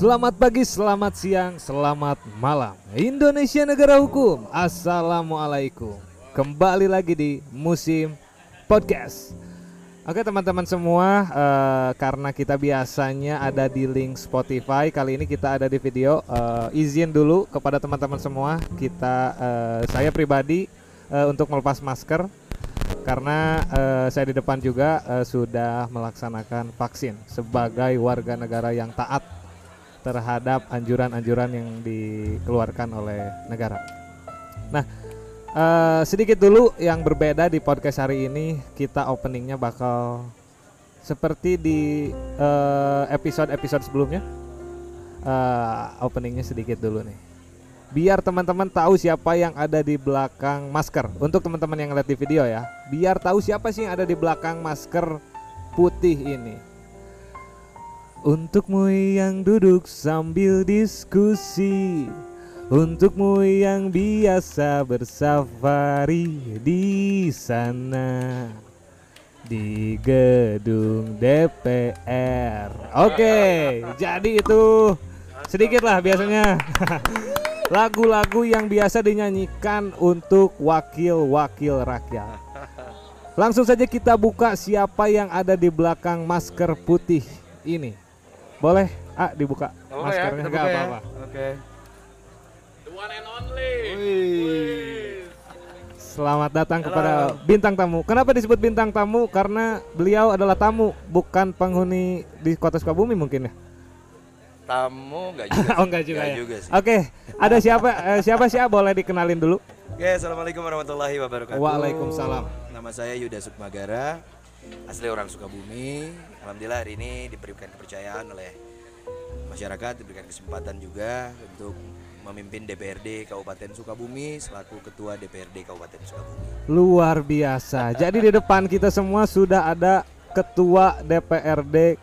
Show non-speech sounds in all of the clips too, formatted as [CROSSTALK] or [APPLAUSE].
Selamat pagi, selamat siang, selamat malam. Indonesia negara hukum Assalamualaikum. Kembali lagi di musim podcast. Oke teman-teman semua eh, Karena kita biasanya ada di link Spotify Kali ini kita ada di video. Eh, Izin dulu kepada teman-teman semua Kita, eh, saya pribadi eh, Untuk melepas masker karena eh, saya di depan juga eh, sudah melaksanakan vaksin sebagai warga negara yang taat terhadap anjuran-anjuran yang dikeluarkan oleh negara. Nah, eh, sedikit dulu yang berbeda di podcast hari ini kita openingnya bakal seperti di eh, episode-episode sebelumnya. Eh, openingnya sedikit dulu nih biar teman-teman tahu siapa yang ada di belakang masker. Untuk teman-teman yang lihat di video ya, biar tahu siapa sih yang ada di belakang masker putih ini. Untukmu yang duduk sambil diskusi, untukmu yang biasa bersafari di sana di gedung DPR. Oke, jadi itu sedikit lah biasanya. [LAUGHS] lagu-lagu yang biasa dinyanyikan untuk wakil-wakil rakyat. Langsung saja kita buka siapa yang ada di belakang masker putih ini. Boleh? Ah, dibuka apa-apa ya, maskernya nggak ya. apa-apa. Oke. The one and only. Selamat datang Halo. kepada bintang tamu. Kenapa disebut bintang tamu? Karena beliau adalah tamu, bukan penghuni di Kota Sukabumi mungkin ya. Tamu enggak [LAUGHS] juga. oh enggak juga Nggak ya. juga sih. Oke, ada siapa eh, siapa sih? Ah, Boleh dikenalin dulu. Oke, assalamualaikum warahmatullahi wabarakatuh. Waalaikumsalam. Nama saya Yuda Sukmagara, asli orang Sukabumi. Alhamdulillah hari ini diberikan kepercayaan oleh masyarakat, diberikan kesempatan juga untuk memimpin DPRD Kabupaten Sukabumi selaku Ketua DPRD Kabupaten Sukabumi. Luar biasa. Jadi di depan kita semua sudah ada ketua DPRD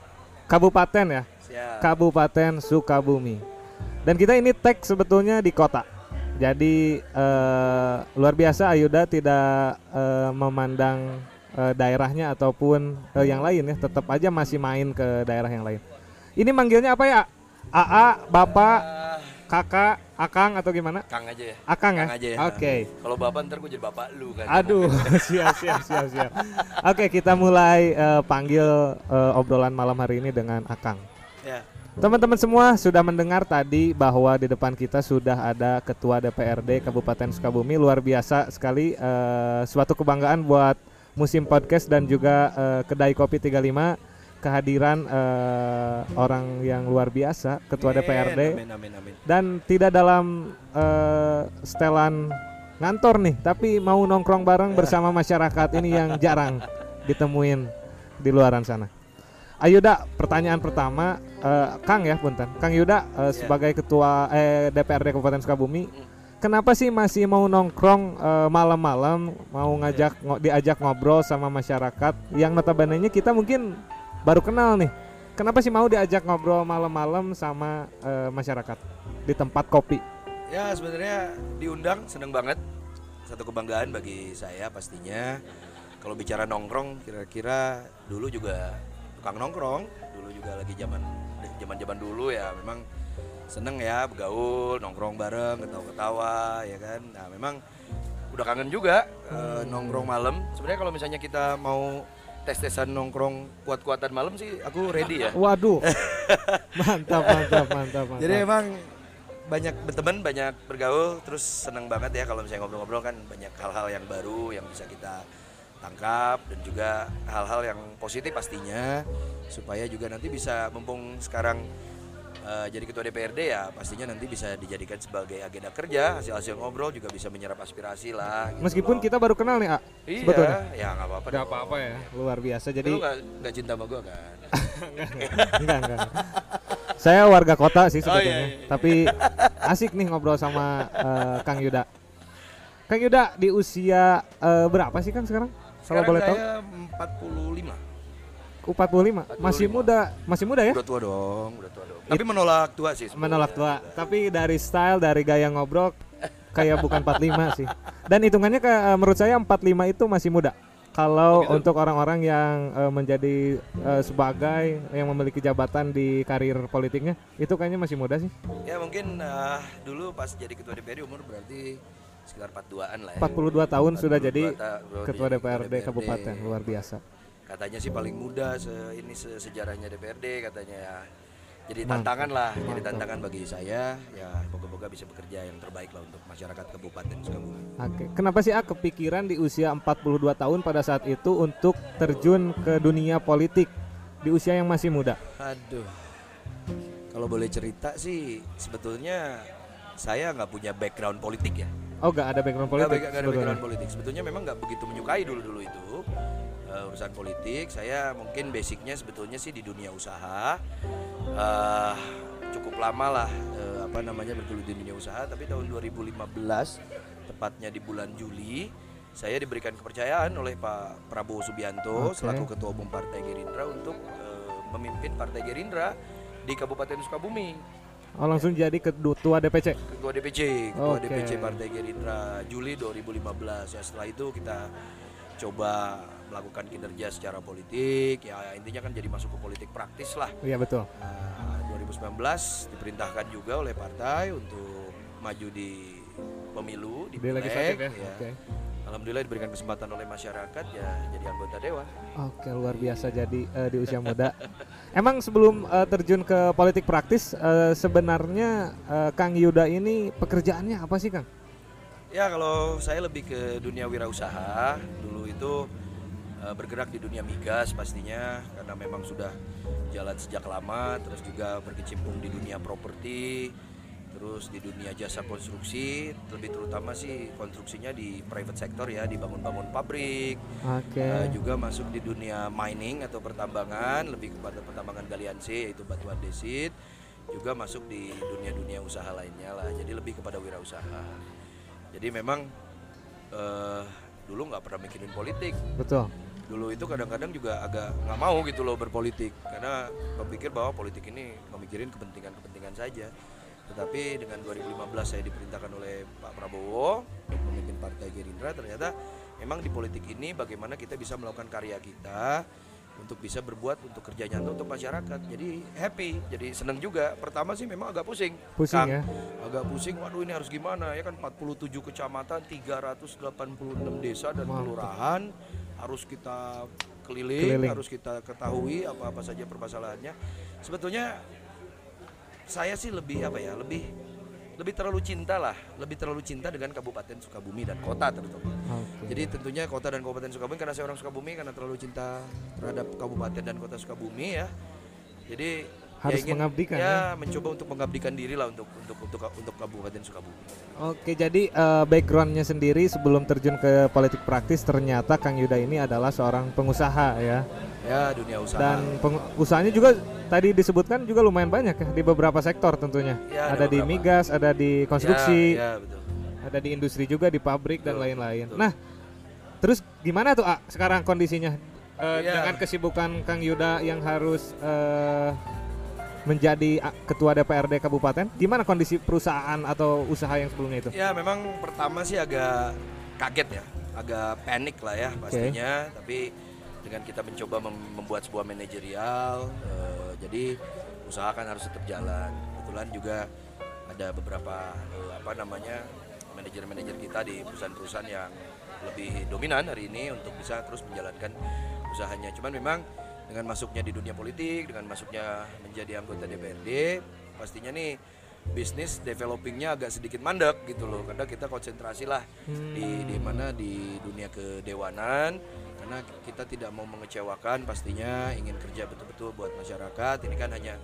Kabupaten ya. Siap. Kabupaten Sukabumi. Dan kita ini tag sebetulnya di kota. Jadi eh, luar biasa Ayuda tidak eh, memandang eh, daerahnya ataupun eh, yang lain ya, tetap aja masih main ke daerah yang lain. Ini manggilnya apa ya? AA, Bapak, Kakak, Akang atau gimana? Kang aja ya. Akang ya? Kang aja ya. Oke. Kalau bapak ntar gue jadi bapak lu kan. Aduh, [LAUGHS] siap siap siap siap. Oke, kita mulai eh, panggil eh, obrolan malam hari ini dengan Akang. Ya. Teman-teman semua sudah mendengar tadi bahwa di depan kita sudah ada Ketua DPRD Kabupaten Sukabumi luar biasa sekali eh, suatu kebanggaan buat musim podcast dan juga eh, kedai kopi 35 kehadiran eh, orang yang luar biasa Ketua Amin, DPRD Amin amin amin. dan tidak dalam eh, setelan ngantor nih tapi mau nongkrong bareng bersama masyarakat ini yang jarang ditemuin di luaran sana. Ayuda, pertanyaan pertama eh, Kang ya, punten. Kang Yuda eh, sebagai ketua eh, DPRD Kabupaten Sukabumi, kenapa sih masih mau nongkrong eh, malam-malam, mau ngajak ngo- diajak ngobrol sama masyarakat? Yang notabene kita mungkin baru kenal nih. Kenapa sih mau diajak ngobrol malam-malam sama eh, masyarakat? Di tempat kopi? Ya sebenarnya diundang seneng banget. Satu kebanggaan bagi saya pastinya. Kalau bicara nongkrong kira-kira dulu juga tukang nongkrong. Dulu juga lagi zaman zaman zaman dulu ya. Memang seneng ya bergaul nongkrong bareng ketawa-ketawa ya kan? Nah memang udah kangen juga eh, nongkrong malam. Sebenarnya kalau misalnya kita mau tes-tesan nongkrong kuat-kuatan malam sih aku ready ya. [LAUGHS] Waduh, mantap, mantap, mantap, mantap. Jadi emang banyak berteman, banyak bergaul, terus seneng banget ya kalau misalnya ngobrol-ngobrol kan banyak hal-hal yang baru yang bisa kita tangkap dan juga hal-hal yang positif pastinya supaya juga nanti bisa mumpung sekarang eh, jadi ketua DPRD ya pastinya nanti bisa dijadikan sebagai agenda kerja hasil-hasil ngobrol juga bisa menyerap aspirasi lah. gitu Meskipun loh. kita baru kenal nih, A. iya, sebetulnya. ya nggak apa-apa. Gak dong. apa-apa ya, luar biasa. Jadi Lu nggak nggak cinta sama gue kan? enggak, enggak. Saya warga kota sih Oh, sebetulnya, iya, iya. tapi asik nih ngobrol sama eh, Kang Yuda. Kang Yuda di usia eh, berapa sih Kang sekarang? Kalau boleh tahu? saya 45. 45. Masih 45. muda, masih muda ya? Udah tua dong, udah tua dong. Tapi menolak tua sih. sebenarnya. Menolak tua. Tapi dari style, dari gaya ngobrol kayak bukan 45 [LAUGHS] sih. Dan hitungannya ke, eh, menurut saya 45 itu masih muda. kalau Begitu. untuk orang-orang yang eh, menjadi eh, sebagai yang memiliki jabatan di karir politiknya itu kayaknya masih muda sih. Ya mungkin eh, dulu pas jadi ketua DPRD umur berarti sekitar 42-an lah ya. 42 tahun sudah 42 jadi ta- baru ketua jadi DPRD kabupaten luar biasa. Katanya sih paling muda se ini se- sejarahnya DPRD katanya ya. Jadi tantangan lah, jadi mantap. tantangan bagi saya ya moga-moga bisa bekerja yang terbaik lah untuk masyarakat Kabupaten Sukabumi. Oke, kenapa sih A kepikiran di usia 42 tahun pada saat itu untuk terjun ke dunia politik di usia yang masih muda? Aduh. Kalau boleh cerita sih sebetulnya saya nggak punya background politik ya. Oh, gak ada background Nggak politik. nggak ada background politik. Sebetulnya memang nggak begitu menyukai dulu dulu itu eh, urusan politik. Saya mungkin basicnya sebetulnya sih di dunia usaha. Eh, cukup lama lah eh, apa namanya bergelut di dunia usaha. Tapi tahun 2015 tepatnya di bulan Juli saya diberikan kepercayaan oleh Pak Prabowo Subianto Oke. selaku Ketua Umum Partai Gerindra untuk eh, memimpin Partai Gerindra di Kabupaten Sukabumi. Oh, langsung jadi ketua DPC. Ketua DPC, Ketua Oke. DPC Partai Gerindra Juli 2015 ya setelah itu kita coba melakukan kinerja secara politik ya intinya kan jadi masuk ke politik praktis lah. Iya betul. Nah, 2019 diperintahkan juga oleh partai untuk maju di pemilu di, Di pileg, ya. ya. Oke. Alhamdulillah diberikan kesempatan oleh masyarakat ya jadi anggota dewan. Oke, luar biasa jadi eh, di usia muda. Emang sebelum eh, terjun ke politik praktis eh, sebenarnya eh, Kang Yuda ini pekerjaannya apa sih, Kang? Ya kalau saya lebih ke dunia wirausaha dulu itu bergerak di dunia migas pastinya karena memang sudah jalan sejak lama terus juga berkecimpung di dunia properti terus di dunia jasa konstruksi lebih terutama sih konstruksinya di private sector ya dibangun-bangun pabrik Oke. Eh, juga masuk di dunia mining atau pertambangan lebih kepada pertambangan galian C yaitu batuan desit juga masuk di dunia-dunia usaha lainnya lah jadi lebih kepada wirausaha jadi memang eh, dulu nggak pernah mikirin politik Betul. Dulu itu kadang-kadang juga agak nggak mau gitu loh berpolitik. Karena berpikir bahwa politik ini memikirin kepentingan-kepentingan saja. Tetapi dengan 2015 saya diperintahkan oleh Pak Prabowo untuk memimpin Partai Gerindra ternyata memang di politik ini bagaimana kita bisa melakukan karya kita untuk bisa berbuat untuk kerja nyata untuk masyarakat. Jadi happy jadi senang juga. Pertama sih memang agak pusing. Pusing Kang. ya. agak pusing waduh ini harus gimana? Ya kan 47 kecamatan 386 desa dan kelurahan harus kita keliling, Keliling. harus kita ketahui apa-apa saja permasalahannya sebetulnya saya sih lebih apa ya lebih lebih terlalu cinta lah lebih terlalu cinta dengan Kabupaten Sukabumi dan kota terutama Oke. jadi tentunya kota dan kabupaten Sukabumi karena saya orang Sukabumi karena terlalu cinta terhadap kabupaten dan kota Sukabumi ya jadi Harus ingin- mengabdikan ya, mencoba untuk mengabdikan diri lah untuk untuk untuk untuk kabupaten Sukabumi Oke, jadi eh, backgroundnya sendiri sebelum terjun ke politik praktis ternyata Kang Yuda ini adalah seorang pengusaha ya. ya dunia usaha Dan usahanya juga tadi disebutkan juga lumayan banyak ya di beberapa sektor tentunya. Ya, ada ada di migas, ada di konstruksi, ya, ya betul ada di industri juga di pabrik dan Betul, lain-lain. betul. Nah, terus gimana tuh A, sekarang kondisinya Eh, Ya. dengan kesibukan Kang Yuda yang harus eh, menjadi A, ketua DPRD kabupaten? Gimana kondisi perusahaan atau usaha yang sebelumnya itu? Ya memang pertama sih agak kaget ya, agak panik lah ya pastinya. Tapi dengan kita mencoba mem- membuat sebuah manajerial, eh, jadi usaha kan harus tetap jalan. Kebetulan juga ada beberapa eh, apa namanya manajer-manajer kita di perusahaan-perusahaan yang lebih dominan hari ini untuk bisa terus menjalankan usahanya. Cuman memang dengan masuknya di dunia politik, dengan masuknya menjadi anggota DPRD, pastinya nih bisnis developingnya agak sedikit mandek gitu loh. Karena kita konsentrasi lah di di mana di dunia kedewanan. Karena kita tidak mau mengecewakan pastinya ingin kerja betul-betul buat masyarakat. Ini kan hanya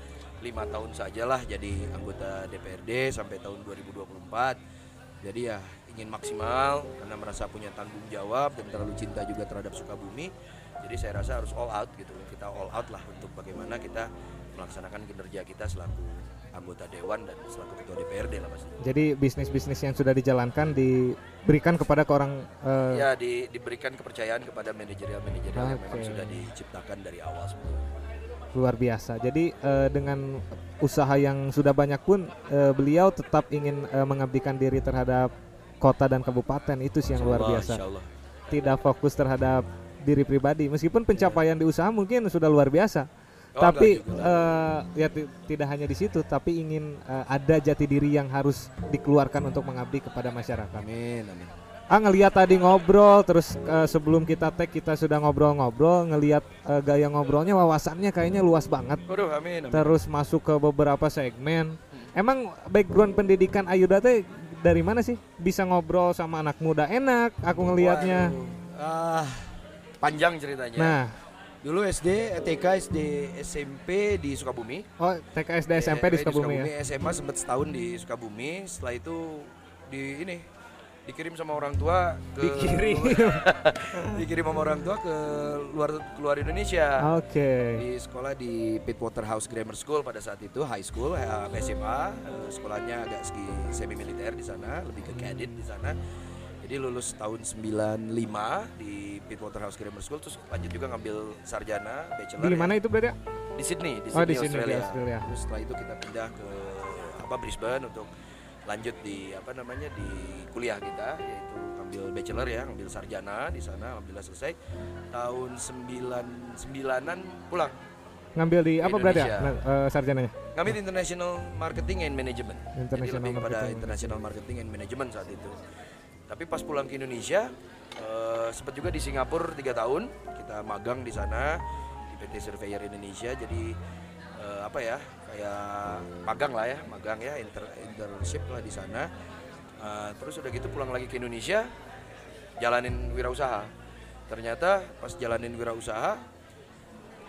lima tahun sajalah jadi anggota DPRD sampai tahun 2024 jadi ya ingin maksimal karena merasa punya tanggung jawab dan terlalu cinta juga terhadap Sukabumi jadi saya rasa harus all out gitu loh kita all out lah untuk bagaimana kita melaksanakan kinerja kita selaku anggota dewan dan selaku ketua DPRD lah pasti Jadi bisnis-bisnis yang sudah dijalankan diberikan kepada ke orang eh, ya di- diberikan kepercayaan kepada manajerial-manajerial yang memang sudah diciptakan dari awal sebetulnya. luar biasa. Jadi eh, dengan usaha yang sudah banyak pun eh, beliau tetap ingin eh, mengabdikan diri terhadap kota dan kabupaten itu sih yang luar biasa. Tidak fokus terhadap diri pribadi. Meskipun pencapaian di usaha mungkin sudah luar biasa. Oh, tapi eh, ya ti- tidak hanya di situ, tapi ingin eh, ada jati diri yang harus dikeluarkan untuk mengabdi kepada masyarakat. Amin, amin. Ah ngelihat tadi ngobrol, terus eh, sebelum kita tag kita sudah ngobrol-ngobrol, ngelihat eh, gaya ngobrolnya, wawasannya kayaknya luas banget. Waduh, amin, amin. Terus masuk ke beberapa segmen. Emang background pendidikan Ayuda teh dari mana sih? Bisa ngobrol sama anak muda enak, aku ngelihatnya. Ah, panjang ceritanya. Nah, Dulu SD, TK, SD, SMP di Sukabumi. oh TK SD SMP di Eh, Sukabumi ya. SMA sempat setahun di Sukabumi. Setelah itu di ini dikirim sama orang tua ke Dikirim. [LAUGHS] dikirim sama orang tua ke luar keluar Indonesia. Oke. Di sekolah di Pittwater House Grammar School pada saat itu high school eh, SMA eh, sekolahnya agak segi semi militer di sana lebih ke cadet di sana jadi lulus tahun 95 di Pittwater House Grammar School terus lanjut juga ngambil sarjana bachelor Di ya. mana itu berarti? di Sydney di Oh, Sydney, di Sydney, di Australia. Australia. terus setelah itu kita pindah ke apa Brisbane untuk lanjut di apa namanya di kuliah kita yaitu ambil bachelor ya ambil sarjana di sana alhamdulillah selesai tahun 99an pulang Ngambil di apa berarti ya? Eh, sarjananya? Ngambil International Marketing and Management. International Jadi lebih kepada Marketing. International Marketing and Management saat itu. Tapi pas pulang ke Indonesia, eh, sempat juga di Singapura tiga tahun. Kita magang di sana di PT Surveyor Indonesia. Jadi eh, apa ya? Kayak magang lah ya, magang ya, inter, internship lah di sana. Eh, terus udah gitu pulang lagi ke Indonesia, jalanin wirausaha. Ternyata pas jalanin wirausaha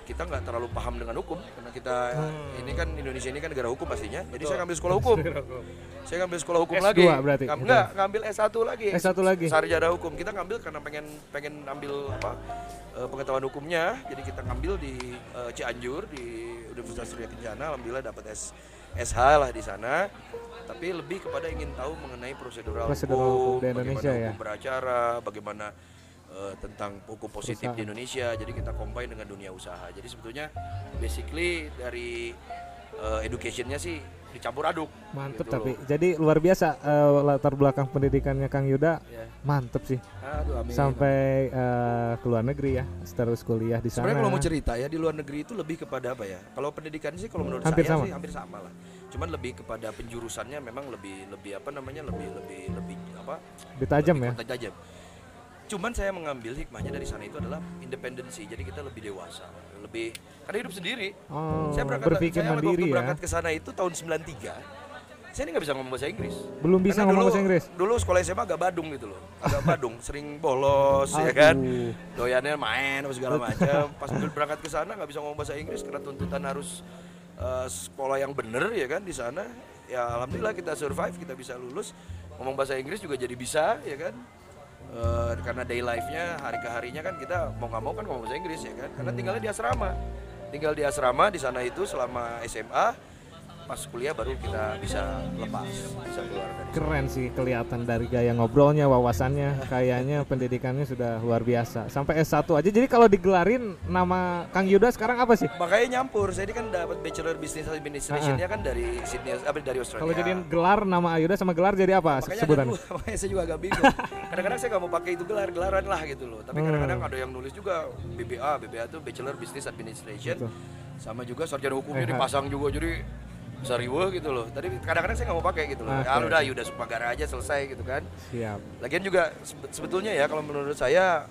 kita nggak terlalu paham dengan hukum karena kita ini kan Indonesia ini kan negara hukum pastinya jadi saya ngambil sekolah hukum. Saya ngambil sekolah hukum S2 lagi. berarti? Nggak ngambil S1 lagi. S1 lagi? sarjana hukum. Kita ngambil karena pengen pengen ambil apa eh, pengetahuan hukumnya. Jadi kita ngambil di eh, Cianjur di Universitas Surya Kencana. Alhamdulillah dapat S SH lah di sana. Tapi lebih kepada ingin tahu mengenai prosedural, Prosedural hukum di bagaimana Indonesia ya? hukum beracara bagaimana eh, tentang hukum positif Perusahaan. di Indonesia jadi kita combine dengan dunia usaha jadi sebetulnya basically dari eh, educationnya sih dicampur aduk Mantep gitu tapi. loh. Jadi luar biasa eh, latar belakang pendidikannya Kang Yuda. Ya. Mantep sih. Aduh, amin. Sampai eh, ke luar negeri ya, terus kuliah di sana. Sebenarnya kalau mau cerita ya di luar negeri itu lebih kepada apa ya? Kalau pendidikan sih kalau menurut Hampir saya sama. sih hampir sama lah. Cuman lebih kepada penjurusannya memang lebih lebih apa namanya lebih lebih lebih apa? Lebih tajam lebih ya. tajam. Cuman saya mengambil hikmahnya dari sana itu adalah independensi. Jadi kita lebih dewasa, lebih karena hidup sendiri. Oh, saya berangkat berpikir saya waktu ya. berangkat ke sana itu tahun 93. Saya ini nggak bisa ngomong bahasa Inggris. Belum bisa Karena ngomong dulu, bahasa Inggris. Dulu sekolah SMA agak badung gitu loh. Agak [LAUGHS] badung, sering bolos ya kan. Aduh. Doyannya main apa segala macam. Pas dulu [LAUGHS] berangkat ke sana nggak bisa ngomong bahasa Inggris karena tuntutan harus eh, sekolah yang bener ya kan di sana. Ya alhamdulillah kita survive, kita bisa lulus. Ngomong bahasa Inggris juga jadi bisa ya kan. Eh, karena day life-nya hari ke harinya kan kita mau nggak mau kan ngomong bahasa Inggris ya kan. Karena tinggalnya di asrama. Tinggal di asrama di sana itu selama SMA pas kuliah baru kita bisa lepas, bisa keluar dari Keren sih kelihatan dari gaya ngobrolnya, wawasannya, [LAUGHS] kayaknya pendidikannya sudah luar biasa. Sampai S1 aja. Jadi kalau digelarin nama Kang Yuda sekarang apa sih? Makanya nyampur. Saya ini kan dapat Bachelor Business Administration-nya kan dari Sydney, apa dari Australia. Kalau jadiin gelar nama Ayuda sama gelar jadi apa makanya ada sebutannya? dua, [LAUGHS] makanya saya juga agak bingung. [LAUGHS] Kadang-kadang saya nggak mau pakai itu gelar, gelaran lah gitu loh. Tapi kadang-kadang Hmm. ada yang nulis juga BBA, BBA itu Bachelor Business Administration. Betul. Sama juga sarjana hukumnya Eh, dipasang juga jadi sariwe gitu loh. Tadi kadang-kadang saya nggak mau pakai gitu loh. Oke. Ya udah, ya udah Supagara aja selesai gitu kan. Siap. Lagian juga sebe- sebetulnya ya kalau menurut saya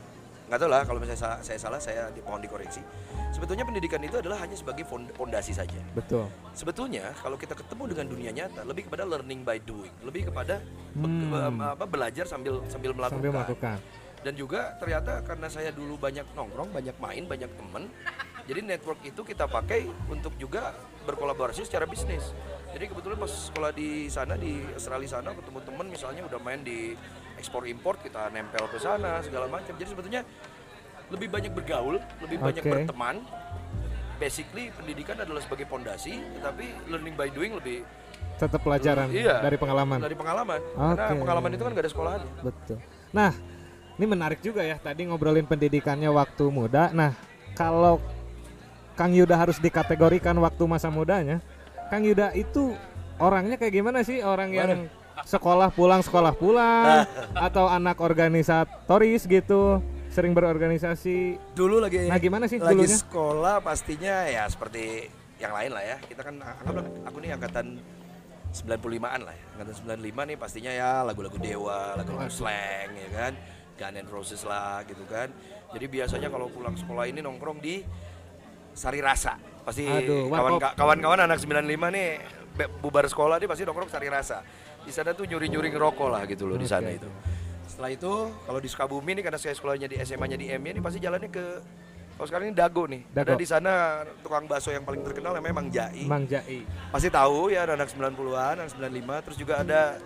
nggak tahu lah kalau misalnya sa- saya salah saya di, mohon dikoreksi. Sebetulnya pendidikan itu adalah hanya sebagai fond- fondasi saja. Betul. Sebetulnya kalau kita ketemu dengan dunia nyata lebih kepada learning by doing, lebih kepada Hmm. be- apa belajar sambil sambil melakukan. Sambil melakukan. Dan juga ternyata karena saya dulu banyak nongkrong, banyak main, banyak temen, jadi network itu kita pakai untuk juga berkolaborasi secara bisnis. Jadi kebetulan pas sekolah di sana di Australia sana ketemu temen misalnya udah main di ekspor import kita nempel ke sana segala macam. Jadi sebetulnya lebih banyak bergaul, lebih banyak Oke. berteman. Basically pendidikan adalah sebagai pondasi, tetapi learning by doing lebih Tetap pelajaran Iya. dari pengalaman. dari pengalaman. Karena Oke. pengalaman itu kan gak ada sekolahannya. Betul. Nah, ini menarik juga ya. Tadi ngobrolin pendidikannya waktu muda. Nah, kalau Kang Yuda harus dikategorikan waktu masa mudanya, Kang Yuda itu orangnya kayak gimana sih? Orang yang sekolah pulang sekolah pulang atau anak organisatoris gitu? sering berorganisasi. Dulu lagi Nah, gimana sih lagi dulunya? sekolah pastinya ya seperti yang lain lah ya. Kita kan anggaplah aku nih angkatan 95-an lah ya. Angkatan 95 nih pastinya ya lagu-lagu Dewa, lagu-lagu slang ya kan. Gun and Roses lah gitu kan. Jadi biasanya kalau pulang sekolah ini nongkrong di Sari Rasa. Pasti kawan-kawan anak 95 nih bubar sekolah nih pasti nongkrong Sari Rasa. Di sana tuh nyuri-nyuri ngerokok lah gitu loh di sana itu. Setelah itu kalau di Sukabumi nih karena saya sekolahnya di SMA-nya di M-nya nih pasti jalannya ke kalau sekarang ini Dago nih. Dago. Ada di sana tukang bakso yang paling terkenal namanya Mang Jai. Mang Jai. Pasti tahu ya anak 90-an, anak 95, terus juga ada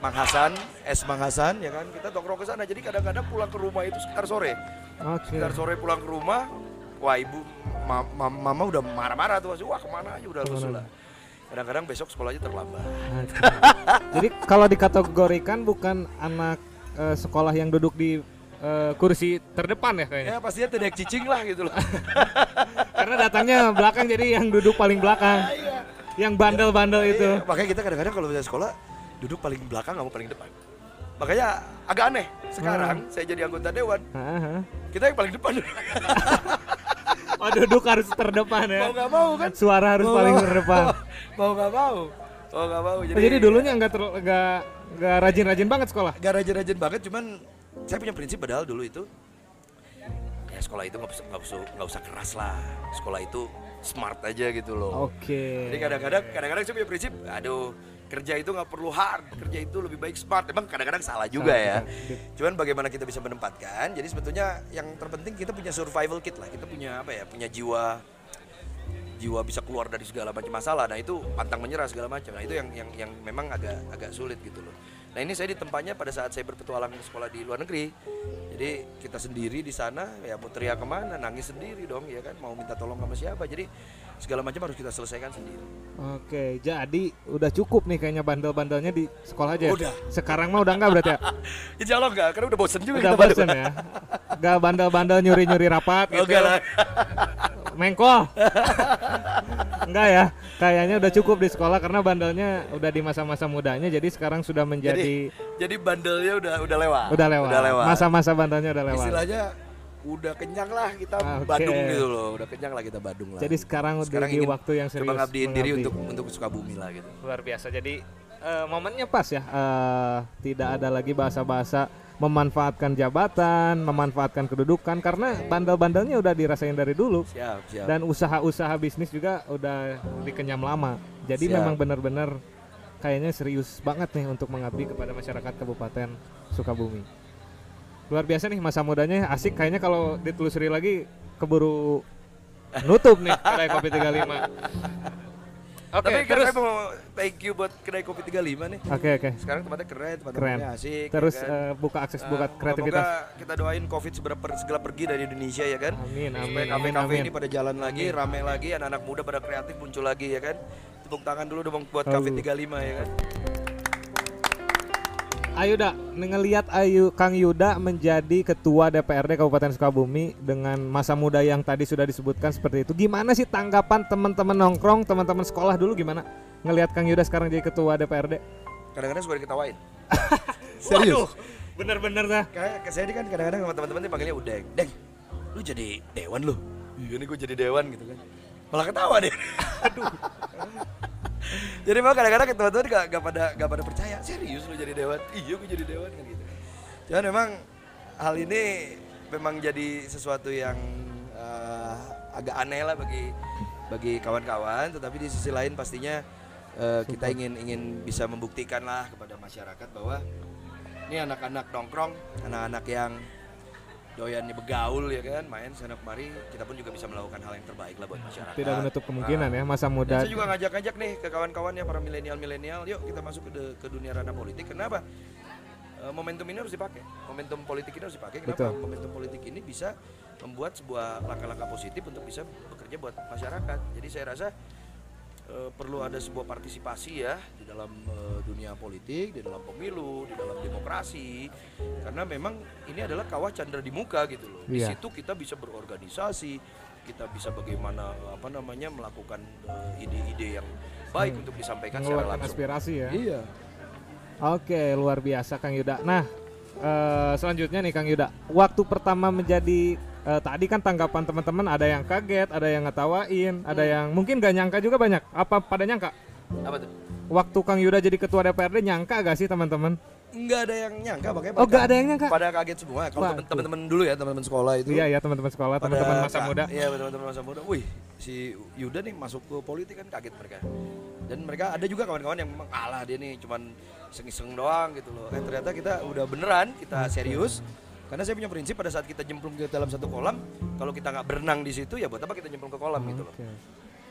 Mang Hasan, S Mang Hasan ya kan. Kita nongkrong ke sana. Jadi kadang-kadang pulang ke rumah itu sekitar sore. Oke. Sekitar sore pulang ke rumah, wah ibu ma- ma- mama udah marah-marah tuh. Wah, ke mana aja udah lusuh lah. Kadang-kadang besok sekolahnya terlambat. Oke. Jadi kalau dikategorikan bukan anak eh, sekolah yang duduk di eh, kursi terdepan ya kayaknya. Ya pastinya tidak cicing lah gitu loh. [LAUGHS] Karena datangnya belakang jadi yang duduk paling belakang. Yang bandel-bandel itu. Iya, makanya kita kadang-kadang kalau misalnya sekolah duduk paling belakang nggak mau paling depan. Makanya agak aneh. Sekarang Hmm. saya jadi anggota dewan, Heeh. kita yang paling depan. [LAUGHS] Oh duduk harus terdepan ya. mau nggak mau kan? Suara harus Mau paling terdepan. [LAUGHS] mau nggak mau. Mau nggak mau. Oh, jadi dulunya nggak ter- nggak nggak rajin-rajin banget sekolah. Gak rajin-rajin banget, cuman saya punya prinsip padahal dulu itu ya sekolah itu nggak usah nggak usah nggak usah keras lah. Sekolah itu smart aja gitu loh. Oke. Jadi kadang-kadang kadang-kadang saya punya prinsip, aduh kerja itu nggak perlu hard, kerja itu lebih baik smart. Emang kadang-kadang salah juga ya. Cuman bagaimana kita bisa menempatkan. Jadi sebetulnya yang terpenting kita punya survival kit lah. Kita punya apa ya? Punya jiwa jiwa bisa keluar dari segala macam masalah. Nah itu pantang menyerah segala macam. Nah itu yang yang yang memang agak agak sulit gitu loh. Nah ini saya di tempatnya pada saat saya berpetualang sekolah di luar negeri. Jadi kita sendiri di sana ya mau teriak ke mana, nangis sendiri dong ya kan. Mau minta tolong sama siapa. Jadi segala macam harus kita selesaikan sendiri. Oke, jadi udah cukup nih kayaknya bandel-bandelnya di sekolah aja. ya? Udah. Sekarang mah udah enggak berarti ya? [LAUGHS] Insya Allah enggak, karena udah bosen juga Udah kita bosen ya? Enggak bandel-bandel nyuri-nyuri rapat gitu. Oke lah. Mengkol. [LAUGHS] enggak ya? Kayaknya udah cukup di sekolah karena bandelnya udah di masa-masa mudanya jadi sekarang sudah Jadi, menjadi jadi bandelnya udah udah lewat. udah lewat. Udah lewat. Masa-masa bandelnya udah lewat. Istilahnya udah kenyang lah kita Oke. Badung gitu loh. Udah kenyang lah kita Badung lah. Jadi sekarang udah Sekarang di waktu yang serius Coba ngabdiin diri mengabdi. untuk untuk Sukabumi lah gitu. luar biasa. Jadi eh, momennya pas ya. eh, tidak ada lagi bahasa-bahasa memanfaatkan jabatan, memanfaatkan kedudukan karena bandel-bandelnya udah dirasain dari dulu. Siap, siap. Dan usaha-usaha bisnis juga udah dikenyam lama. Jadi Siap. memang benar-benar kayaknya serius banget nih untuk mengabdi kepada masyarakat Kabupaten Sukabumi. Luar biasa nih masa mudanya asik kayaknya kalau ditelusuri lagi keburu nutup nih kedai kopi 35. Oke, Tapi terus saya mau thank you buat kedai kopi 35 nih. Oke, oke. Sekarang tempatnya keren, tempat Keren. tempatnya asik. Terus ya kan? eh, buka akses Eh, buka moga-moga kreativitas. kita doain covid segera, per- segera pergi dari Indonesia ya kan. Amin, Supaya amin, amin, kafe-kafe amin. ini pada jalan lagi, rame lagi, anak-anak muda pada kreatif muncul lagi ya kan. Tepuk tangan dulu dong buat kafe Oh. 35 ya kan. Ayo dak, ngelihat Ayu Kang Yuda menjadi ketua DPRD Kabupaten Sukabumi dengan masa muda yang tadi sudah disebutkan seperti itu. Gimana sih tanggapan teman-teman nongkrong, teman-teman sekolah dulu gimana? Ngelihat Kang Yuda sekarang jadi ketua DPRD? Kadang-kadang suka diketawain. [LAUGHS] Waduh, bener-bener dah. Kayak saya ini kan kadang-kadang sama teman-teman nih panggilnya Udeng. Deng, lu jadi dewan lu. Iya nih gue jadi dewan gitu kan. Malah ketawa deh. [LAUGHS] Aduh. [LAUGHS] [LAUGHS] jadi memang kadang-kadang teman-teman gak, gak pada gak pada percaya. Serius lu jadi dewan? Iya gue jadi dewan kan gitu. Cuman memang hal ini memang jadi sesuatu yang eh, agak aneh lah bagi bagi kawan-kawan. Tetapi di sisi lain pastinya eh, kita ingin ingin bisa membuktikan lah kepada masyarakat bahwa ini anak-anak nongkrong, anak-anak yang doyannya begaul ya kan, main sana kemari, kita pun juga bisa melakukan hal yang terbaik lah buat masyarakat. Tidak menutup kemungkinan Nah, ya masa dan muda. saya juga ngajak-ngajak nih ke kawan-kawan ya para milenial-milenial, yuk kita masuk ke, ke dunia ranah politik. Kenapa? Eh, momentum ini harus dipakai. Momentum politik ini harus dipakai. Kenapa? Betul. Momentum politik ini bisa membuat sebuah langkah-langkah positif untuk bisa bekerja buat masyarakat. Jadi saya rasa eh, perlu ada sebuah partisipasi ya di dalam eh, dunia politik, di dalam pemilu, di dalam demokrasi. Karena memang ini adalah kawah candra di muka gitu loh. Di Iya. situ kita bisa berorganisasi, kita bisa bagaimana apa namanya melakukan eh, ide-ide yang baik untuk disampaikan secara langsung. aspirasi ya. Iya. Oke, luar biasa Kang Yuda. Nah, eh, selanjutnya nih Kang Yuda. Waktu pertama menjadi eh, tadi kan tanggapan teman-teman ada yang kaget, ada yang ngetawain, ada Hmm. yang mungkin gak nyangka juga banyak. Apa pada nyangka? Apa tuh? Waktu Kang Yuda jadi ketua DPRD nyangka gak sih teman-teman? Nggak ada yang nyangka makanya Oh, nggak ada yang nyangka? Pada kaget semua. Kalau teman-teman dulu ya, teman-teman sekolah itu. Iya ya teman-teman sekolah, teman-teman masa muda. Iya, teman-teman masa muda. Wih, si Yuda nih masuk ke politik kan kaget mereka. Dan mereka ada juga kawan-kawan yang memang alah dia nih cuman iseng-iseng doang gitu loh. Eh ternyata kita udah beneran, kita serius. Karena saya punya prinsip pada saat kita nyemplung ke dalam satu kolam, kalau kita nggak berenang di situ ya buat apa kita nyemplung ke kolam gitu loh.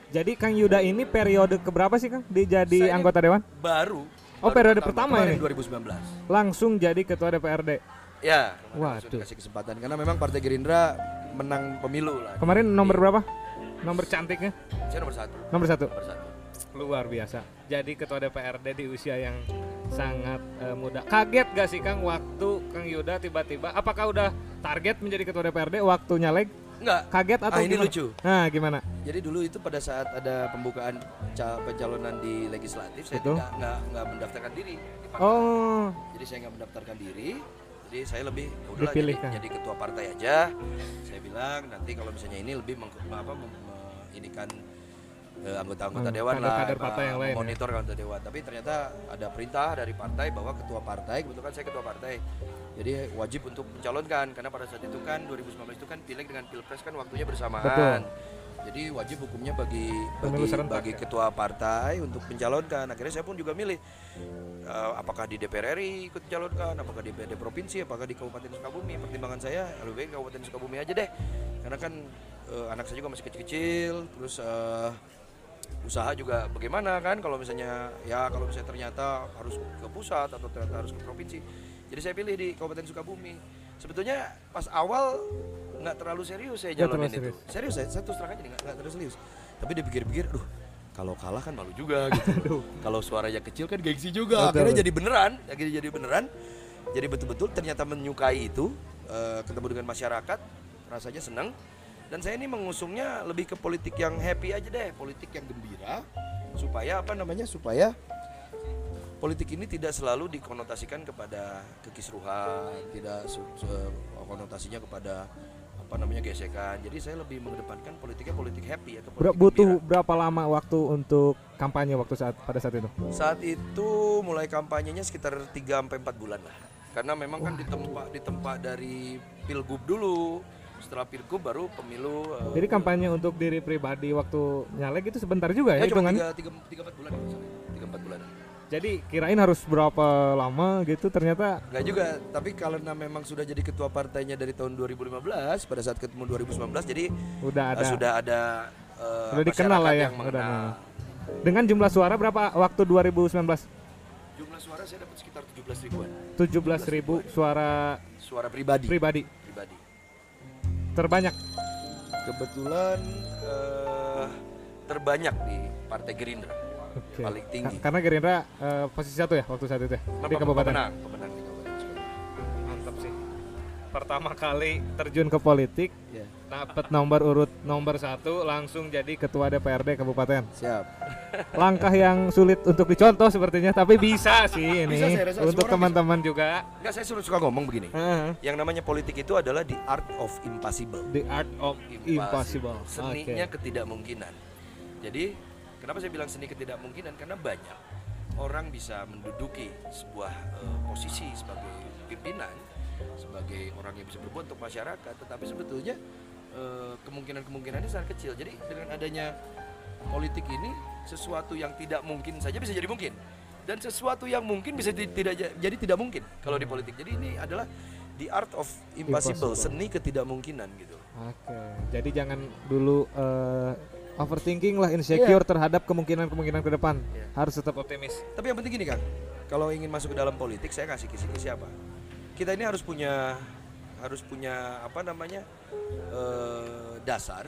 Jadi Kang Yuda ini periode keberapa sih Kang di jadi Saya anggota dewan? Baru. Oh, baru periode pertama kemarin ini? 2019. Langsung jadi ketua DPRD. Ya, Waduh. dikasih kesempatan karena memang Partai Gerindra menang pemilu lah. Kemarin nomor berapa? Nomor cantiknya? Saya nomor satu. Nomor satu. Nomor satu. Luar biasa. Jadi ketua DPRD di usia yang sangat eh, muda. Kaget gak sih Kang waktu Kang Yuda tiba-tiba? Apakah udah target menjadi ketua DPRD waktu nyalek? Enggak. Kaget atau Ah, ini gimana? lucu. Nah gimana? Jadi dulu itu pada saat ada pembukaan ca- pencalonan di legislatif, saya Betul. tidak nggak nggak mendaftarkan diri. Oh, Jadi saya nggak mendaftarkan diri. Jadi saya lebih udahlah jadi, Dipilihkan. jadi ketua partai aja. Saya bilang nanti kalau misalnya ini lebih meng, apa mem, me- inikan eh, anggota-anggota Hmm, dewan lah, kader-kader partai yang lain ya. monitor anggota dewan. Tapi ternyata ada perintah dari partai bahwa ketua partai, kebetulan saya ketua partai. Jadi wajib untuk mencalonkan karena pada saat itu kan 2019 itu kan pileg dengan pilpres kan waktunya bersamaan. Betul. Jadi wajib hukumnya bagi bagi, bagi ya? ketua partai untuk mencalonkan. Akhirnya saya pun juga milih eh, apakah di DPR RI ikut mencalonkan, apakah di DPRD provinsi, apakah di Kabupaten Sukabumi. Pertimbangan saya lebih baik Kabupaten Sukabumi aja deh. Karena kan eh, anak saya juga masih kecil-kecil, terus eh, usaha juga bagaimana kan kalau misalnya ya kalau misalnya ternyata harus ke pusat atau ternyata harus ke provinsi. Jadi saya pilih di Kabupaten Sukabumi. Sebetulnya pas awal nggak terlalu serius saya jalanin itu. Serius saya, saya terus terang aja nggak terlalu serius. Tapi dipikir-pikir, aduh kalau kalah kan malu juga gitu. [LAUGHS] kalau suaranya kecil kan gengsi juga. Akhirnya jadi beneran, akhirnya jadi beneran. Jadi betul-betul ternyata menyukai itu, eh, ketemu dengan masyarakat, rasanya senang. Dan saya ini mengusungnya lebih ke politik yang happy aja deh, politik yang gembira, supaya apa namanya, supaya politik ini tidak selalu dikonotasikan kepada kekisruhan, tidak konotasinya kepada apa namanya gesekan. Jadi saya lebih mengedepankan politiknya politik happy atau ber- politik butuh gembira. berapa lama waktu untuk kampanye waktu saat pada saat itu? Saat itu mulai kampanyenya sekitar 3 sampai 4 bulan lah. Karena memang kan ditempa ditempa dari pilgub dulu. Setelah pilgub baru pemilu. eh, Jadi kampanye untuk diri pribadi waktu nyalek itu sebentar juga ya ya cuma hitungannya? 3 3 4 bulan. 3 4 bulan. Jadi kirain harus berapa lama gitu ternyata Enggak juga, tapi karena memang sudah jadi ketua partainya dari tahun 2015 pada saat ketemu 2019 jadi udah eh, ada sudah ada eh, Udah dikenal lah ya, yang udah mengenal. kenal. dengan jumlah suara berapa waktu 2019? Jumlah suara saya dapat sekitar 17 ribuan. 17.000 suara Suara pribadi. pribadi pribadi. Terbanyak. Kebetulan eh, terbanyak di Partai Gerindra. Oke. Paling tinggi. Ka- Karena Gerindra eh, posisi satu ya waktu saat itu ya di kabupaten. Pemenang, pemenang di kabupaten. Mantap sih. Pertama kali terjun ke politik, Ya, dapat nomor urut nomor satu, langsung jadi ketua DPRD kabupaten. siap. Langkah yang sulit untuk dicontoh sepertinya, tapi bisa sih ini Bisa, saya untuk teman-teman juga. Enggak saya suruh suka ngomong begini. Heeh. Yang namanya politik itu adalah the art of impossible. the art of impossible. Seninya Oke. ketidakmungkinan. Jadi, kenapa saya bilang seni ketidakmungkinan? Karena banyak orang bisa menduduki sebuah eh, posisi sebagai pimpinan, sebagai orang yang bisa berbuat untuk masyarakat, tetapi sebetulnya eh, kemungkinan-kemungkinannya sangat kecil. Jadi, dengan adanya politik ini sesuatu yang tidak mungkin saja bisa jadi mungkin. Dan sesuatu yang mungkin bisa tidak ja- jadi tidak mungkin kalau di politik. Jadi ini adalah the art of impossible, Impossible. seni ketidakmungkinan gitu. Oke, jadi jangan dulu eh, overthinking lah, insecure terhadap kemungkinan-kemungkinan ke depan. Iya. Harus tetap optimis. Tapi yang penting gini Kang, kalau ingin masuk ke dalam politik saya kasih kisi-kisi apa? Kita ini harus punya harus punya apa namanya eh, dasar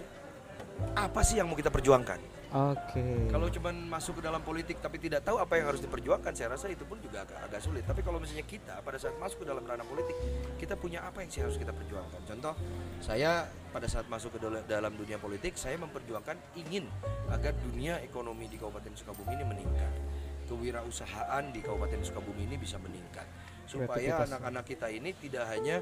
apa sih yang mau kita perjuangkan? Oke. Kalau cuman masuk ke dalam politik tapi tidak tahu apa yang harus diperjuangkan, saya rasa itu pun juga agak, agak sulit. Tapi kalau misalnya kita pada saat masuk ke dalam ranah politik, kita punya apa yang sih harus kita perjuangkan? Contoh, saya pada saat masuk ke dala- dalam dunia politik, saya memperjuangkan ingin agar dunia ekonomi di Kabupaten Sukabumi ini meningkat. Kewirausahaan di Kabupaten Sukabumi ini bisa meningkat. supaya anak-anak kita ini tidak hanya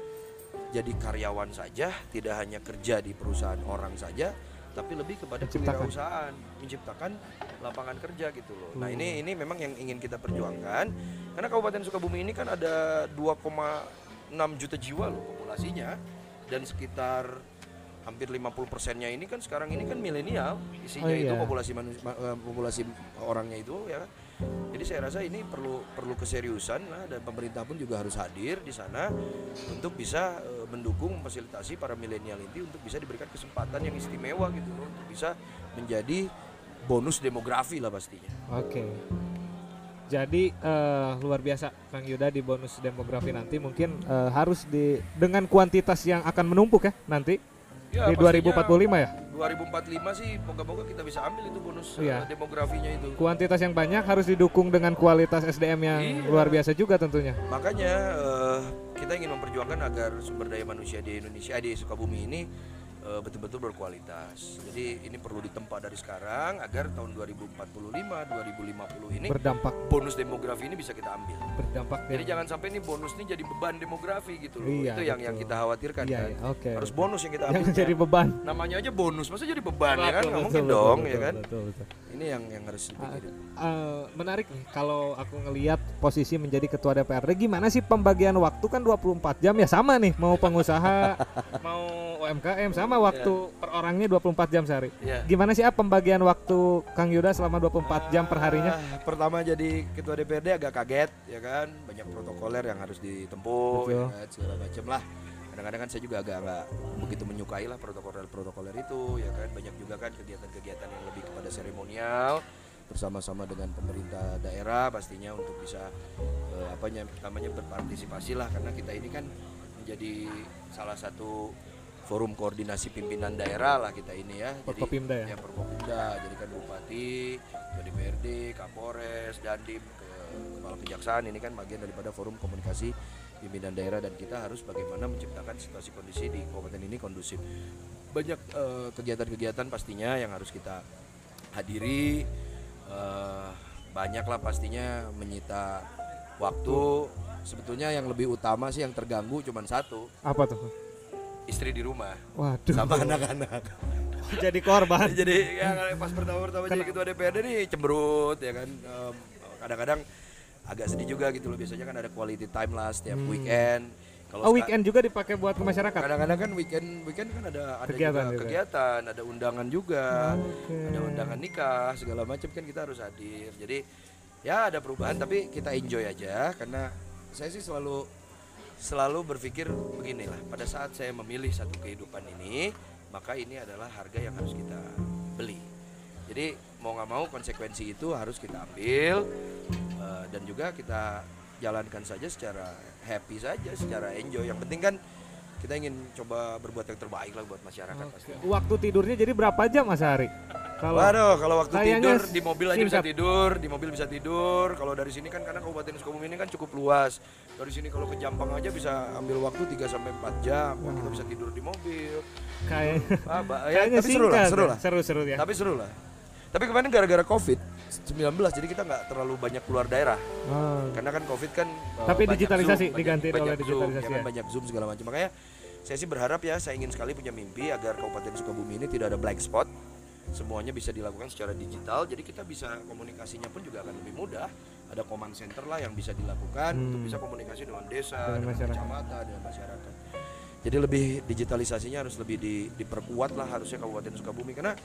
jadi karyawan saja, tidak hanya kerja di perusahaan orang saja, tapi lebih kepada kewirausahaan, menciptakan lapangan kerja gitu loh. Nah, Hmm. ini ini memang yang ingin kita perjuangkan karena Kabupaten Sukabumi ini kan ada 2,6 juta jiwa loh populasinya dan sekitar hampir 50 persennya ini kan sekarang ini kan milenial isinya Oh, itu iya. populasi manusia, populasi orangnya itu ya kan. Jadi saya rasa ini perlu perlu keseriusan lah dan pemerintah pun juga harus hadir di sana untuk bisa eh, mendukung memfasilitasi para milenial ini untuk bisa diberikan kesempatan yang istimewa gitu loh untuk bisa menjadi bonus demografi lah pastinya. Oke. Jadi eh, luar biasa Kang Yuda di bonus demografi nanti mungkin eh, harus di dengan kuantitas yang akan menumpuk ya nanti Ya, di pastinya 2045 ya. 2045 sih moga-moga kita bisa ambil itu bonus eh, Iya. demografinya itu. Kuantitas yang banyak harus didukung dengan kualitas SDM yang Iya. luar biasa juga tentunya. Makanya eh, kita ingin memperjuangkan agar sumber daya manusia di Indonesia eh, di Sukabumi ini eh, betul-betul berkualitas. Jadi ini perlu ditempa dari sekarang agar tahun 2045, 2050 ini Berdampak bonus demografi ini bisa kita ambil. berdampak Jadi yang- jangan sampai ini bonus ini jadi beban demografi gitu loh. Iya, Itu yang yang betul. kita khawatirkan Iya, kan. iya, oke. Harus bonus yang kita ambil. Jangan jadi beban. Namanya aja bonus, masa jadi beban ya kan? Betul, Nggak mungkin betul, dong betul, ya kan? betul, betul. Ini yang yang harus dipikirin. Eh, menarik nih kalau aku ngelihat posisi menjadi ketua DPRD gimana sih pembagian waktu kan 24 jam ya sama nih mau pengusaha [LAUGHS] mau UMKM sama waktu per orangnya 24 jam sehari. Iya. Gimana sih ah, pembagian waktu Kang Yuda selama 24 jam per harinya? Ah, pertama jadi ketua DPRD agak kaget ya kan, banyak protokoler yang harus ditempuh Betul. ya kan, segala macam lah. Kadang-kadang kan saya juga agak nggak begitu menyukai lah protokoler-protokoler itu ya kan, banyak juga kan kegiatan-kegiatan yang lebih kepada seremonial bersama-sama dengan pemerintah daerah pastinya untuk bisa eh, apanya pertamanya berpartisipasi lah karena kita ini kan menjadi salah satu forum koordinasi pimpinan daerah lah kita ini ya. Forkopimda ya? Ya Forkopimda. Jadi kan bupati, ketua DPRD, Kapolres, Dandim, ke kepala kejaksaan ini kan bagian daripada forum komunikasi pimpinan daerah dan kita harus bagaimana menciptakan situasi kondisi di kabupaten ini kondusif. Banyak eh, kegiatan-kegiatan pastinya yang harus kita hadiri. eh, banyak lah pastinya menyita waktu. Sebetulnya yang lebih utama sih yang terganggu cuma satu, Apa tuh? Istri di rumah Waduh. sama anak-anak. jadi korban. [LAUGHS] jadi ya pas pertama-pertama jadi ketua DPRD nih cemberut ya kan Em, kadang-kadang agak sedih juga gitu loh biasanya kan ada quality time lah setiap Hmm. weekend kalau Oh weekend juga dipakai buat ke masyarakat. kadang-kadang kan weekend weekend kan ada ada Kegiatan juga juga. kegiatan ada undangan juga Oke. ada undangan nikah segala macam kan kita harus hadir jadi ya ada perubahan tapi kita enjoy aja karena saya sih selalu selalu berpikir beginilah. Pada saat saya memilih satu kehidupan ini maka ini adalah harga yang harus kita beli. Jadi mau nggak mau konsekuensi itu harus kita ambil eh, dan juga kita jalankan saja secara happy saja secara enjoy. Yang penting kan kita ingin coba berbuat yang terbaik lah buat masyarakat pasti Waktu tidurnya jadi berapa jam Mas Hari? Kalau Waduh, kalau waktu tidur di mobil aja bisa tidur, di mobil bisa tidur. Kalau dari sini kan karena Kabupaten Sukabumi ini kan cukup luas. Dari sini kalau ke Jampang aja bisa ambil waktu 3 sampai 4 jam. Wah, kita bisa tidur di mobil. kayak Ah, ya, kayaknya tapi seru lah, seru ya. lah. Seru-seru ya. Tapi seru lah. Tapi kemarin gara-gara Covid 19 jadi kita nggak terlalu banyak keluar daerah. Oh, Karena kan Covid kan uh, Tapi digitalisasi, Zoom, diganti banyak, oleh banyak Zoom, digitalisasi ya kan, ya. banyak Zoom segala macam. Makanya saya sih berharap ya saya ingin sekali punya mimpi agar Kabupaten Sukabumi ini tidak ada blank spot. Semuanya bisa dilakukan secara digital. Jadi kita bisa komunikasinya pun juga akan lebih mudah. Ada command center lah yang bisa dilakukan Hmm. untuk bisa komunikasi dengan Dengan desa, dengan, masyarakat. kecamatan, dengan masyarakat. Jadi lebih digitalisasinya harus lebih di- diperkuat lah harusnya Kabupaten Sukabumi karena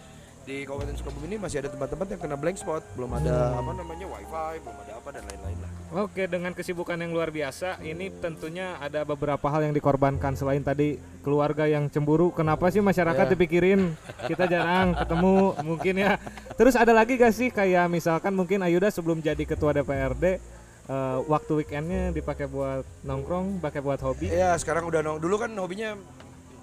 di Kabupaten Sukabumi ini masih ada tempat-tempat yang kena blank spot, belum ada Hmm. apa namanya wifi, belum ada apa dan lain-lain lah. Oke, dengan kesibukan yang luar biasa, ini tentunya ada beberapa hal yang dikorbankan selain tadi keluarga yang cemburu. Kenapa sih masyarakat Ya. dipikirin? Kita jarang [LAUGHS] ketemu, mungkin ya. Terus ada lagi gak sih kayak misalkan mungkin Ayuda sebelum jadi ketua DPRD eh, waktu weekendnya dipakai buat nongkrong, pakai buat hobi? Iya, sekarang udah nong. Dulu kan hobinya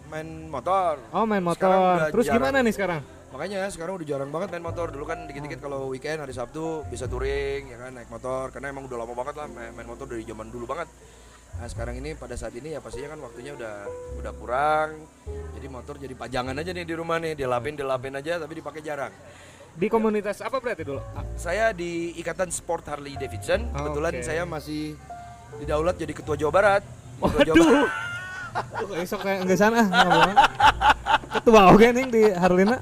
main motor. Oh main motor. Terus jarang. gimana nih sekarang? Makanya sekarang udah jarang banget main motor. Dulu kan dikit-dikit kalau weekend hari Sabtu bisa touring ya kan naik motor karena emang udah lama banget lah main, main motor dari zaman dulu banget. Nah, sekarang ini pada saat ini ya pastinya kan waktunya udah udah kurang. Jadi motor jadi pajangan aja nih di rumah nih, dilapin dilapin aja tapi dipakai jarang. Di komunitas apa berarti dulu? Ah, Saya di Ikatan Sport Harley Davidson. Kebetulan Oke. saya masih didaulat jadi ketua Jawa Barat. Ketua Jawa Waduh. [LAUGHS] Tuh esok kayak enggak sana. Ketua oke nih di Harlina.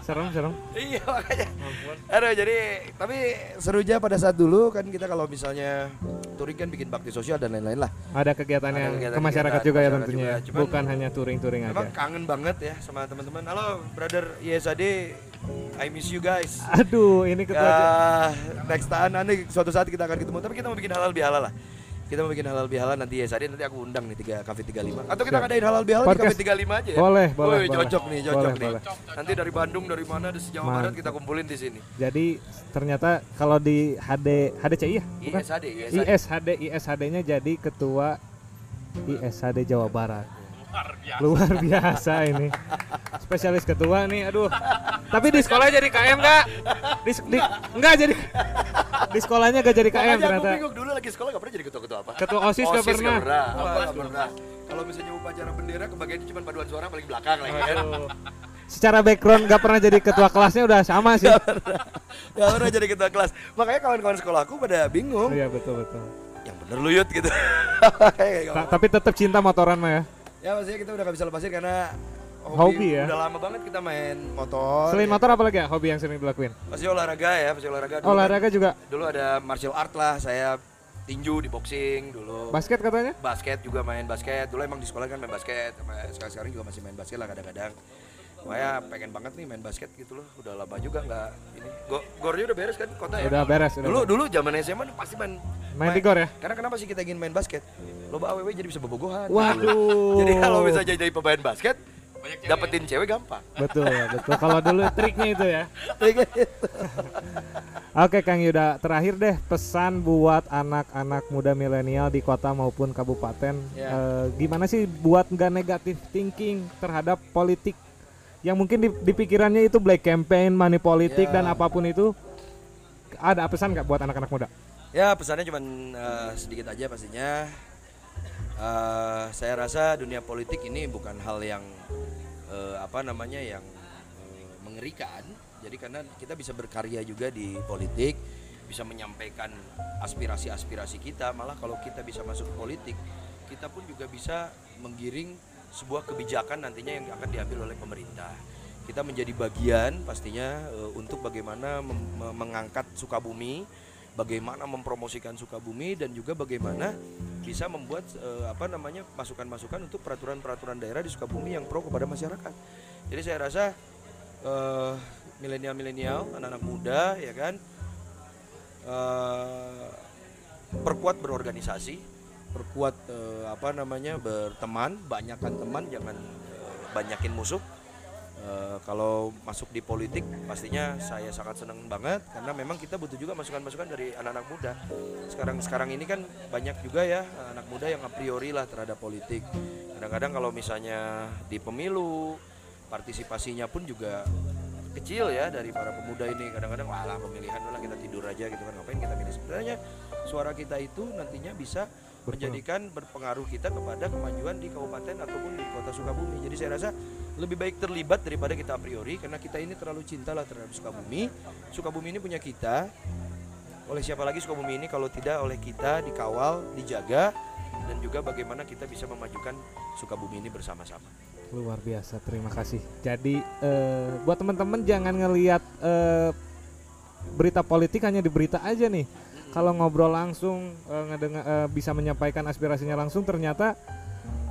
Serem serem. Iya makanya. Aduh jadi tapi serunya pada saat dulu kan kita kalau misalnya touring kan bikin bakti sosial dan lain-lain lah. Ada kegiatan Ada yang kegiatan- ke masyarakat kegiatan juga ya tentunya. juga. ya. Cuman- Bukan hanya touring-touring aja. kangen banget ya sama teman-teman. Halo brother ISAD, I miss you guys. Aduh, ini ketua aja. Ya, next time nanti suatu saat kita akan ketemu. Tapi kita mau bikin halal bihalal lah. Kita mau bikin halal bihalal nanti ya Sadi nanti aku undang nih tiga kafe 35 atau kita ngadain halal bihalal di kafe 35 aja ya. Boleh, boleh, boleh. cocok nih, cocok Boleh, nih. boleh. Nanti dari Bandung dari mana dari Jawa Barat kita kumpulin di sini. Jadi ternyata kalau di HD HDCI ya, bukan? ISAD, ISAD. ISHD ISHD-nya jadi ketua ISHD Jawa Barat. Luar biasa. Luar biasa ini. Spesialis ketua nih, aduh. Tapi di sekolah jadi KM enggak? Di, di enggak jadi di sekolahnya gak jadi KM Makanya aku ternyata. bingung dulu lagi sekolah gak pernah jadi ketua-ketua apa. Ketua OSIS gak pernah. Wah, nggak pernah. Kalau misalnya upacara bendera kebagiannya cuma paduan suara paling belakang lagi kan. Aduh. Secara background gak pernah jadi ketua kelasnya udah sama sih. Gak pernah jadi ketua kelas. Makanya kawan-kawan sekolahku pada bingung. Iya betul betul. Yang bener lu Yud gitu. [LAUGHS] Ta- tapi tetap cinta motoran mah ya. Ya maksudnya kita udah gak bisa lepasin karena Hobi ya? Udah lama banget kita main motor. Selain ya. motor apa lagi ya hobi yang sering dilakuin? Pasti olahraga ya, pasti olahraga. Dulu, Olahraga juga. kan- dulu ada martial art lah, saya tinju di boxing dulu. Basket katanya? basket juga main basket. Dulu emang di sekolah kan main basket. Sampai sekarang-sekarang juga masih main basket lah kadang-kadang. Makanya pengen banget nih main basket gitu loh. Udah lama juga nggak ini. Go, gornya udah beres kan kota ya? Udah beres udah. Dulu beres. dulu zaman SMA pasti main Main di gor ya? Karena kenapa sih kita ingin main basket? Loba AWW jadi bisa bobogohan. Waduh. Jadi kalau bisa jadi pemain basket, Banyak cewek. dapetin cewek gampang. Betul, betul. Kalau dulu triknya itu ya. [LAUGHS] Oke Kang Yuda, terakhir deh pesan buat anak-anak muda milenial di kota maupun kabupaten. Ya. Eh, gimana sih buat nggak negatif thinking terhadap politik yang mungkin di, di pikirannya itu black campaign, money politik Ya. dan apa pun itu. Ada pesan nggak buat anak-anak muda? Ya pesannya cuma sedikit aja pastinya. Eh, saya rasa dunia politik ini bukan hal yang eh, apa namanya yang eh, mengerikan. Jadi karena kita bisa berkarya juga di politik, bisa menyampaikan aspirasi-aspirasi kita. Malah kalau kita bisa masuk politik, kita pun juga bisa menggiring sebuah kebijakan nantinya yang akan diambil oleh pemerintah. Kita menjadi bagian pastinya eh, untuk bagaimana mengangkat Sukabumi, bagaimana mempromosikan Sukabumi dan juga bagaimana bisa membuat eh, apa namanya masukan-masukan untuk peraturan-peraturan daerah di Sukabumi yang pro kepada masyarakat. Jadi saya rasa eh, milenial-milenial, anak-anak muda ya kan perkuat berorganisasi, perkuat eh, apa namanya berteman, banyakkan teman, jangan eh, banyakin musuh. Eh, kalau masuk di politik pastinya saya sangat senang banget karena memang kita butuh juga masukan-masukan dari anak-anak muda. Sekarang sekarang ini kan banyak juga ya anak muda yang a priori lah terhadap politik. Kadang-kadang kalau misalnya di pemilu partisipasinya pun juga kecil ya dari para pemuda ini kadang-kadang walah pemilihan lah kita tidur aja gitu kan ngapain kita milih sebenarnya suara kita itu nantinya bisa menjadikan berpengaruh kita kepada kemajuan di kabupaten ataupun di kota Sukabumi. Jadi saya rasa lebih baik terlibat daripada kita a priori karena kita ini terlalu cinta lah terhadap Sukabumi. Sukabumi ini punya kita. Oleh siapa lagi Sukabumi ini kalau tidak oleh kita dikawal dijaga dan juga bagaimana kita bisa memajukan Sukabumi ini bersama-sama. Luar biasa, terima kasih. Jadi eh, buat teman-teman jangan ngelihat eh, berita politik hanya di berita aja nih. Kalau ngobrol langsung eh, ngedengar eh, bisa menyampaikan aspirasinya langsung ternyata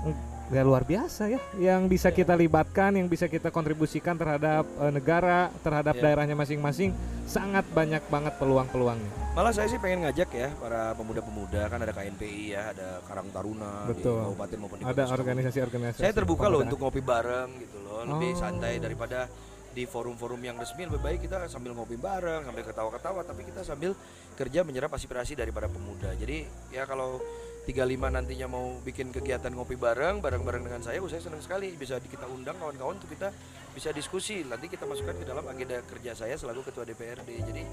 mm, ya luar biasa ya yang bisa kita libatkan, yang bisa kita kontribusikan terhadap eh, negara, terhadap Ya. daerahnya masing-masing sangat banyak banget peluang-peluangnya. Malah saya sih pengen ngajak ya para pemuda-pemuda kan ada KNPI ya, ada Karang Taruna Betul. di kabupaten maupun di Ada organisasi-organisasi. Saya terbuka loh untuk ngopi bareng gitu loh, lebih Oh. santai daripada di forum-forum yang resmi lebih baik kita sambil ngopi bareng, sambil ketawa-ketawa tapi kita sambil kerja menyerap aspirasi dari para pemuda. Jadi ya kalau 35 nantinya mau bikin kegiatan ngopi bareng, bareng-bareng dengan saya, oh, saya senang sekali bisa kita undang kawan-kawan untuk kita bisa diskusi. Nanti kita masukkan ke dalam agenda kerja saya selaku ketua DPRD. Jadi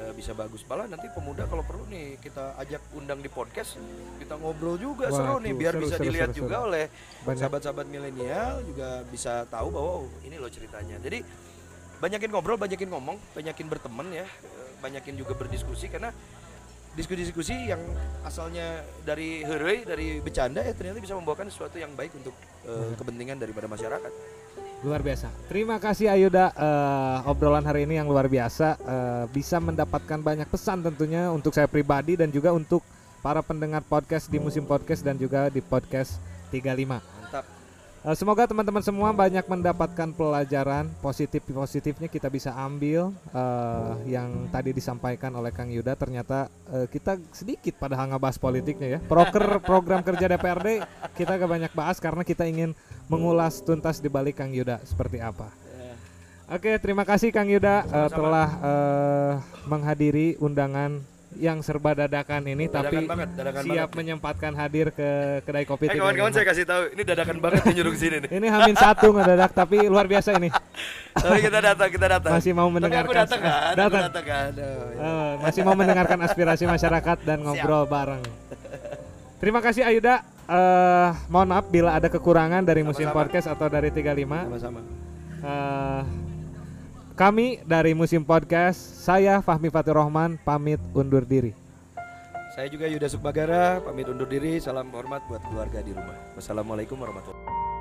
eh, bisa bagus. Malah nanti pemuda kalau perlu nih kita ajak undang di podcast, kita ngobrol juga Wah, seru nih biar seru, bisa seru, dilihat seru, juga seru. oleh sahabat-sahabat milenial juga bisa tahu bahwa oh, ini loh ceritanya. Jadi banyakin ngobrol, banyakin ngomong, banyakin berteman ya, banyakin juga berdiskusi karena diskusi-diskusi yang asalnya dari heroi, dari bercanda ya ternyata bisa membawakan sesuatu yang baik untuk eh, kepentingan daripada masyarakat. Luar biasa. Terima kasih Ayuda eh, obrolan hari ini yang luar biasa eh, bisa mendapatkan banyak pesan tentunya untuk saya pribadi dan juga untuk para pendengar podcast di musim podcast dan juga di podcast 35. Mantap. Eh, Semoga teman-teman semua banyak mendapatkan pelajaran positif-positifnya kita bisa ambil eh, yang tadi disampaikan oleh Kang Yuda. Ternyata eh, kita sedikit padahal ngebahas politiknya ya. Proker program kerja DPRD kita gak banyak bahas karena kita ingin mengulas tuntas di balik Kang Yuda seperti apa. Oke, terima kasih Kang Yuda Sama-sama. telah eh, menghadiri undangan yang serba dadakan ini Dadakan tapi banget, dadakan siap menyempatkan hadir ke kedai kopi Eh 35. kawan-kawan saya kasih tahu, ini dadakan banget nih nyuruh ke sini nih. Ini Hamin satu ngedadak tapi luar biasa ini. [LAUGHS] Tapi kita datang, kita datang. Masih mau Tapi aku mendengarkan datang kan, aku datang. datang kan. Oh, ya. Eh, masih mau mendengarkan aspirasi masyarakat dan ngobrol bareng. Terima kasih Ayuda. Eh, mohon maaf bila ada kekurangan dari musim Sama-sama. podcast atau dari 35. Sama-sama. Eh, kami dari musim podcast, saya Fahmi Fatur Rahman pamit undur diri. Saya juga Yuda Sukbagara, pamit undur diri. Salam hormat buat keluarga di rumah. Wassalamualaikum warahmatullahi